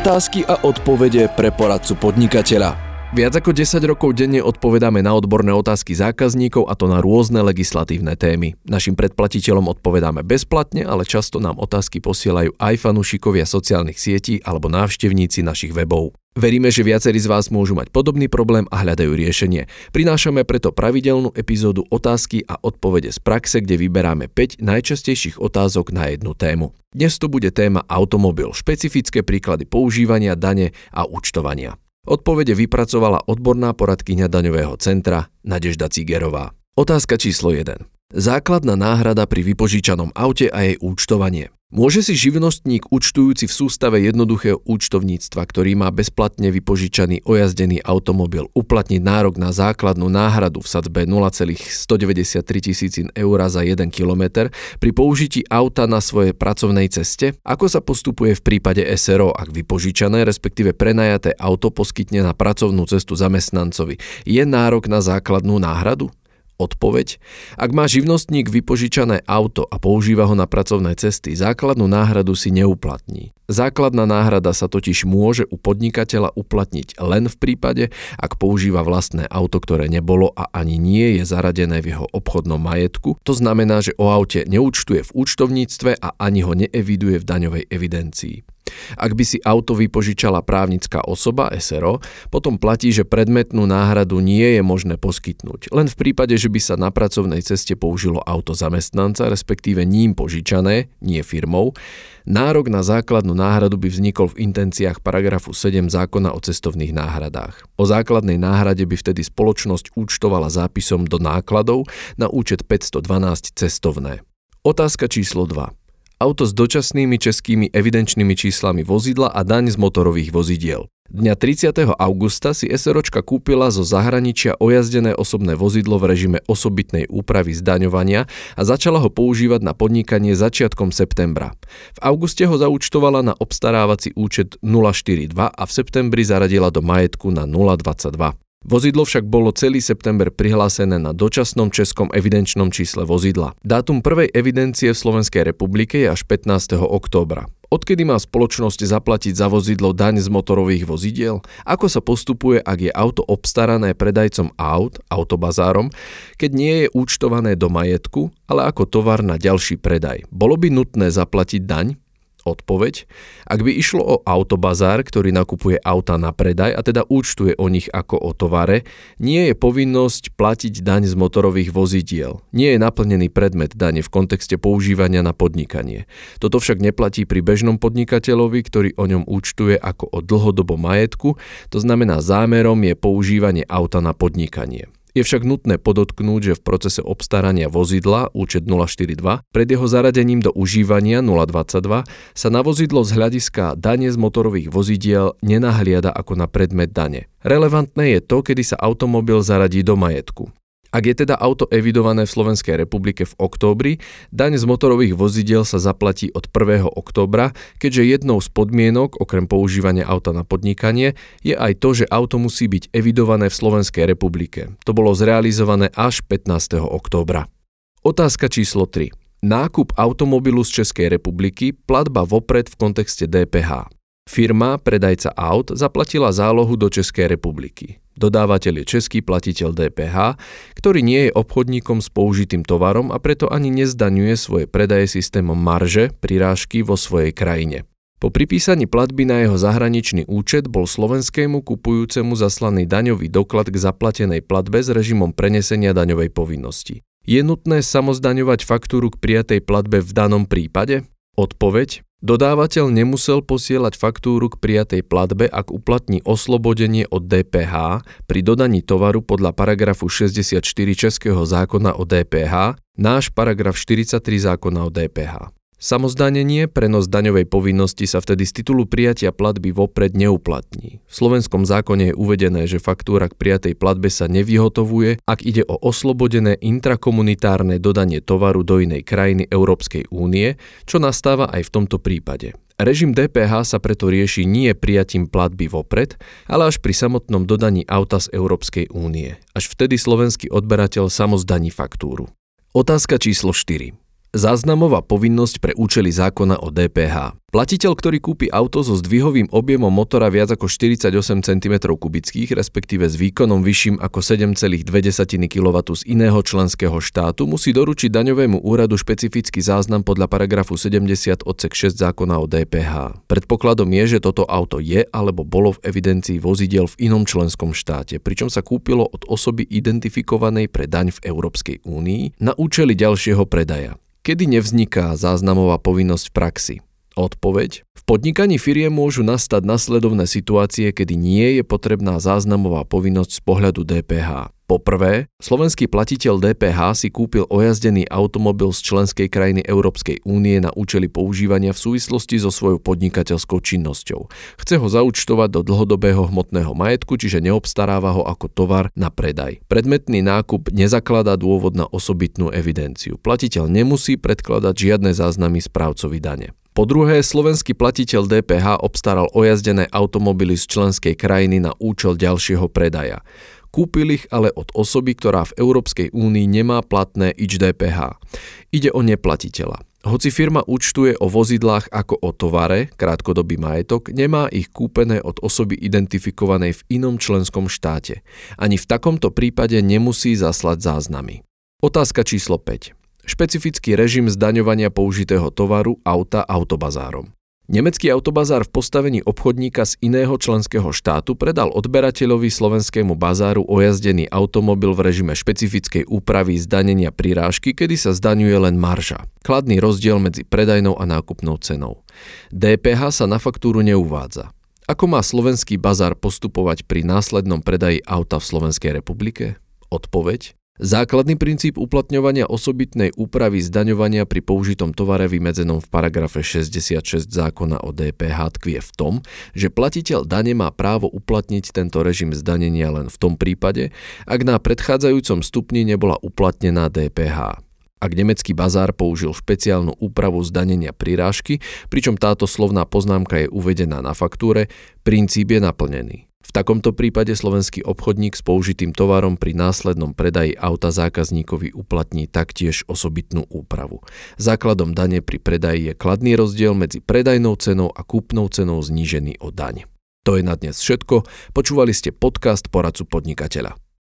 Otázky a odpovede pre poradcu podnikateľa. Viac ako 10 rokov denne odpovedáme na odborné otázky zákazníkov a to na rôzne legislatívne témy. Našim predplatiteľom odpovedáme bezplatne, ale často nám otázky posielajú aj fanúšikovia sociálnych sietí alebo návštevníci našich webov. Veríme, že viacerí z vás môžu mať podobný problém a hľadajú riešenie. Prinášame preto pravidelnú epizódu otázky a odpovede z praxe, kde vyberáme 5 najčastejších otázok na jednu tému. Dnes to bude téma automobil, špecifické príklady používania, dane a účtovania. Odpovede vypracovala odborná poradkyňa daňového centra Nadežda Cigerová. Otázka číslo 1. Základná náhrada pri vypožičanom aute a jej účtovanie. Môže si živnostník účtujúci v sústave jednoduchého účtovníctva, ktorý má bezplatne vypožičaný ojazdený automobil, uplatniť nárok na základnú náhradu v sadzbe 0,193 tisícin eur za 1 km pri použití auta na svojej pracovnej ceste? Ako sa postupuje v prípade SRO, ak vypožičané, respektíve prenajaté auto poskytne na pracovnú cestu zamestnancovi? Je nárok na základnú náhradu? Odpoveď? Ak má živnostník vypožičané auto a používa ho na pracovné cesty, základnú náhradu si neuplatní. Základná náhrada sa totiž môže u podnikateľa uplatniť len v prípade, ak používa vlastné auto, ktoré nebolo a ani nie je zaradené v jeho obchodnom majetku. To znamená, že o aute neúčtuje v účtovníctve a ani ho neeviduje v daňovej evidencii. Ak by si auto vypožičala právnická osoba SRO, potom platí, že predmetnú náhradu nie je možné poskytnúť, len v prípade, že by sa na pracovnej ceste použilo auto zamestnanca, respektíve ním požičané, nie firmou. Nárok na základnú náhradu by vznikol v intenciách paragrafu 7 zákona o cestovných náhradách. O základnej náhrade by vtedy spoločnosť účtovala zápisom do nákladov na účet 512 cestovné. Otázka číslo 2 auto s dočasnými českými evidenčnými číslami vozidla a daň z motorových vozidiel. Dňa 30. augusta si SROčka kúpila zo zahraničia ojazdené osobné vozidlo v režime osobitnej úpravy zdaňovania a začala ho používať na podnikanie začiatkom septembra. V auguste ho zaúčtovala na obstarávací účet 042 a v septembri zaradila do majetku na 022. Vozidlo však bolo celý september prihlásené na dočasnom českom evidenčnom čísle vozidla. Dátum prvej evidencie v Slovenskej republike je až 15. októbra. Odkedy má spoločnosť zaplatiť za vozidlo daň z motorových vozidiel? Ako sa postupuje, ak je auto obstarané predajcom aut, autobazárom, keď nie je účtované do majetku, ale ako tovar na ďalší predaj? Bolo by nutné zaplatiť daň? Odpoveď. Ak by išlo o autobazár, ktorý nakupuje auta na predaj a teda účtuje o nich ako o tovare, nie je povinnosť platiť daň z motorových vozidiel. Nie je naplnený predmet dane v kontexte používania na podnikanie. Toto však neplatí pri bežnom podnikateľovi, ktorý o ňom účtuje ako o dlhodobom majetku, to znamená zámerom je používanie auta na podnikanie. Je však nutné podotknúť, že v procese obstarania vozidla účet 042 pred jeho zaradením do užívania 022 sa na vozidlo z hľadiska dane z motorových vozidiel nenahliada ako na predmet dane. Relevantné je to, kedy sa automobil zaradí do majetku. Ak je teda auto evidované v Slovenskej republike v októbri, daň z motorových vozidiel sa zaplatí od 1. októbra, keďže jednou z podmienok, okrem používania auta na podnikanie, je aj to, že auto musí byť evidované v Slovenskej republike. To bolo zrealizované až 15. októbra. Otázka číslo 3. Nákup automobilu z Českej republiky, platba vopred v kontexte DPH. Firma, predajca aut, zaplatila zálohu do Českej republiky. Dodávateľ je český platiteľ DPH, ktorý nie je obchodníkom s použitým tovarom a preto ani nezdaňuje svoje predaje systémom marže, prirážky vo svojej krajine. Po pripísaní platby na jeho zahraničný účet bol slovenskému kupujúcemu zaslaný daňový doklad k zaplatenej platbe s režimom prenesenia daňovej povinnosti. Je nutné samozdaňovať faktúru k prijatej platbe v danom prípade? Odpoveď Dodávateľ nemusel posielať faktúru k prijatej platbe, ak uplatní oslobodenie od DPH pri dodaní tovaru podľa paragrafu 64 Českého zákona o DPH, náš paragraf 43 zákona o DPH. Samozdanenie, prenos daňovej povinnosti sa vtedy z titulu prijatia platby vopred neuplatní. V slovenskom zákone je uvedené, že faktúra k prijatej platbe sa nevyhotovuje, ak ide o oslobodené intrakomunitárne dodanie tovaru do inej krajiny Európskej únie, čo nastáva aj v tomto prípade. Režim DPH sa preto rieši nie prijatím platby vopred, ale až pri samotnom dodaní auta z Európskej únie. Až vtedy slovenský odberateľ samozdaní faktúru. Otázka číslo 4. Záznamová povinnosť pre účely zákona o DPH. Platiteľ, ktorý kúpi auto so zdvihovým objemom motora viac ako 48 cm kubických, respektíve s výkonom vyšším ako 7,2 kW z iného členského štátu, musí doručiť daňovému úradu špecifický záznam podľa paragrafu 70 odsek 6 zákona o DPH. Predpokladom je, že toto auto je alebo bolo v evidencii vozidel v inom členskom štáte, pričom sa kúpilo od osoby identifikovanej pre daň v Európskej únii na účely ďalšieho predaja. Kedy nevzniká záznamová povinnosť v praxi? Odpoveď. V podnikaní firie môžu nastať nasledovné situácie, kedy nie je potrebná záznamová povinnosť z pohľadu DPH. Poprvé, slovenský platiteľ DPH si kúpil ojazdený automobil z členskej krajiny Európskej únie na účely používania v súvislosti so svojou podnikateľskou činnosťou. Chce ho zaúčtovať do dlhodobého hmotného majetku, čiže neobstaráva ho ako tovar na predaj. Predmetný nákup nezakladá dôvod na osobitnú evidenciu. Platiteľ nemusí predkladať žiadne záznamy správcovi dane. Po druhé, slovenský platiteľ DPH obstaral ojazdené automobily z členskej krajiny na účel ďalšieho predaja. Kúpil ich ale od osoby, ktorá v Európskej únii nemá platné IČ DPH. Ide o neplatiteľa. Hoci firma účtuje o vozidlách ako o tovare, krátkodobý majetok, nemá ich kúpené od osoby identifikovanej v inom členskom štáte. Ani v takomto prípade nemusí zaslať záznamy. Otázka číslo 5. Špecifický režim zdaňovania použitého tovaru auta autobazárom. Nemecký autobazár v postavení obchodníka z iného členského štátu predal odberateľovi slovenskému bazáru ojazdený automobil v režime špecifickej úpravy zdanenia prirážky, kedy sa zdaňuje len marža. Kladný rozdiel medzi predajnou a nákupnou cenou. DPH sa na faktúru neuvádza. Ako má slovenský bazár postupovať pri následnom predaji auta v Slovenskej republike? Odpoveď? Základný princíp uplatňovania osobitnej úpravy zdaňovania pri použitom tovare vymedzenom v paragrafe 66 zákona o DPH tkvie v tom, že platiteľ dane má právo uplatniť tento režim zdanenia len v tom prípade, ak na predchádzajúcom stupni nebola uplatnená DPH ak nemecký bazár použil špeciálnu úpravu zdanenia prirážky, pričom táto slovná poznámka je uvedená na faktúre, princíp je naplnený. V takomto prípade slovenský obchodník s použitým tovarom pri následnom predaji auta zákazníkovi uplatní taktiež osobitnú úpravu. Základom dane pri predaji je kladný rozdiel medzi predajnou cenou a kúpnou cenou znížený o daň. To je na dnes všetko. Počúvali ste podcast Poradcu podnikateľa.